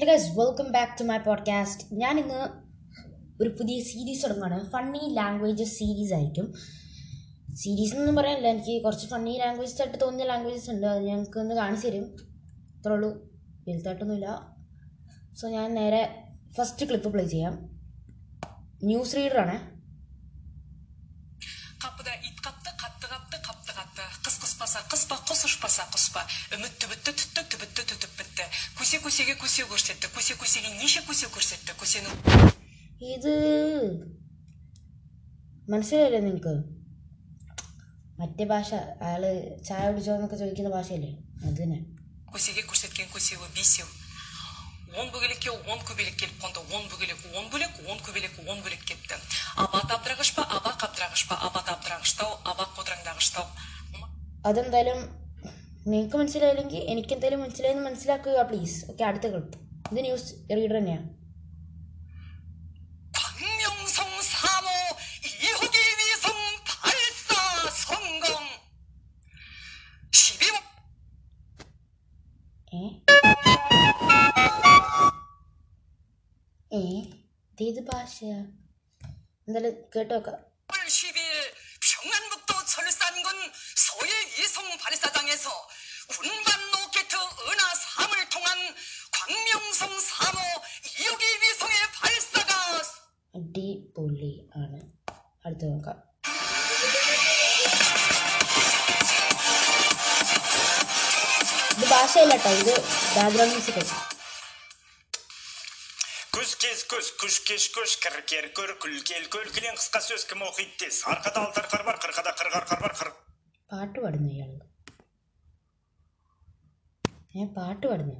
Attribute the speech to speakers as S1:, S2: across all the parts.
S1: Hello guys welcome back to my podcast ഞാനിന്ന് ഒരു പുതിയ സീരീസ് തുടങ്ങുകയാണ് ഫണ്ണി ലാംഗ്വേജ് സീരീസ് ആയിരിക്കും. സീരീസ് എന്നൊന്നും പറയാനില്ല. എനിക്ക് കുറച്ച് ഫണ്ണി ലാംഗ്വേജസ് ആയിട്ട് തോന്നിയ ലാംഗ്വേജസ് ഉണ്ട്. അത് ഞങ്ങൾക്ക് ഒന്ന് കാണിച്ചു തരും. അത്രേ ഉള്ളൂ. വലുതായിട്ടൊന്നുമില്ല. സോ ഞാൻ നേരെ ഫസ്റ്റ് ക്ലിപ്പ് പ്ലേ ചെയ്യാം. ന്യൂസ്
S2: റീഡർ ആണ്. قبضة көсе көсеге көсе көрсетті көсе көсеге неше көсе көрсетті көсенің
S1: ഇത് മനസ്സിലായില്ലേ നിങ്ങൾക്ക് മറ്റേ ഭാഷ അയാള് ചായ കുടിച്ചോ എന്നൊക്കെ ചോദിക്കുന്ന ഭാഷയല്ലേ അത് തന്നെ
S2: көсеге көрсеткен көсеуі бесеу он бөгелекке он көбелек келіп қонды он бөгелек он бөлек он көбелек он бөлек кетті аба табдырағыш па аба қабдырағыш па аба табдырағыштау аба қодыраңдағыштау
S1: അതെന്തായാലും നിങ്ങൾക്ക് മനസ്സിലായില്ലെങ്കിൽ എനിക്ക് എന്തായാലും മനസ്സിലായെന്ന് മനസ്സിലാക്കുക പ്ലീസ് ഓക്കെ അടുത്ത ക്ലിപ്പ് ഇത് ന്യൂസ് റീഡർ തന്നെയാണ്
S2: 광명성 3호 2호기 위성 발사 성공 12호
S1: ഏ ഏ ഇതേത് ഭാഷയാ എന്തായാലും കേട്ടോ നോക്കാം
S2: 10일 평안북도 철산군 소일 이송 발사장에서 군반 로켓 은하 3을 통한 광명성 3호 2호기 위성의 발사가
S1: അടിപൊളി ആണ് അടുത്ത നോക്കാം ഇത് ഭാഷയില്ല കേട്ടോ ഇത് ബാക്ക്ഗ്രൗണ്ട് മ്യൂസിക്
S3: كوسكيز كوس كوشكيش كوش كركير كور كل كيل كل كلين قسقا سوس كما وخيتيس هرقدا الترقر برقر قدا قرقر قربر قر
S1: പാട്ട് പാടുന്നു ഇയാൾ ഞാൻ പാട്ട് പാടുന്നു.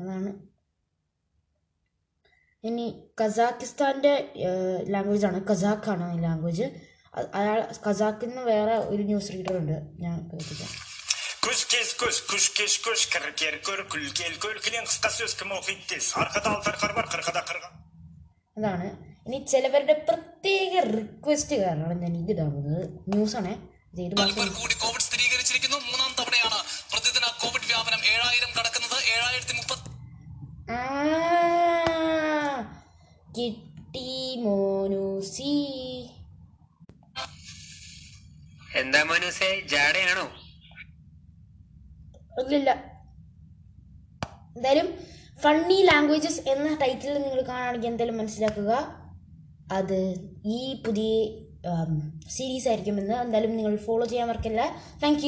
S1: അതാണ്. ഇനി കസാക്കിസ്ഥാന്റെ ലാംഗ്വേജ് ആണ്. കസാഖാണ് ലാംഗ്വേജ് അയാൾ കസാഖിൽ വേറെ ഒരു ന്യൂസ് റീഡർ ഉണ്ട്. ഞാൻ കേൾപ്പിക്കാം.
S3: көз кез көз күш кеш көш кір кер көр күл кел көл кілең қысқа сөз кім оқиды тез арқада алты арқар бар қырқада қырық
S1: അതാണ് ഇനി ചിലവരുടെ പ്രത്യേക റിക്വസ്റ്റ് കാരണമാണ് ഞാൻ ഇത് ഇടാൻ പോകുന്നത് ന്യൂസാണേ ഇത് ഏത് ഭാഷ
S2: പേർ കൂടി കോവിഡ് സ്ഥിരീകരിച്ചിരിക്കുന്നു മൂന്നാം തവണയാണ് പ്രതിദിന കോവിഡ് വ്യാപനം ഏഴായിരം കടക്കുന്നത് ഏഴായിരത്തി മുപ്പത്തി
S1: ആ കിട്ടി മോനൂസി
S4: എന്താ മനൂസേ ജാടയാണോ
S1: ഇല്ലില്ല എന്തായാലും ഫണ്ണി ലാംഗ്വേജസ് എന്ന ടൈറ്റിൽ നിങ്ങൾ കാണുകയാണെങ്കിൽ എന്തായാലും മനസ്സിലാക്കുക. അത് ഈ പുതിയ സീരീസ് ആയിരിക്കുമെന്ന്. എന്തായാലും നിങ്ങൾ ഫോളോ ചെയ്യാൻ മറക്കില്ല താങ്ക്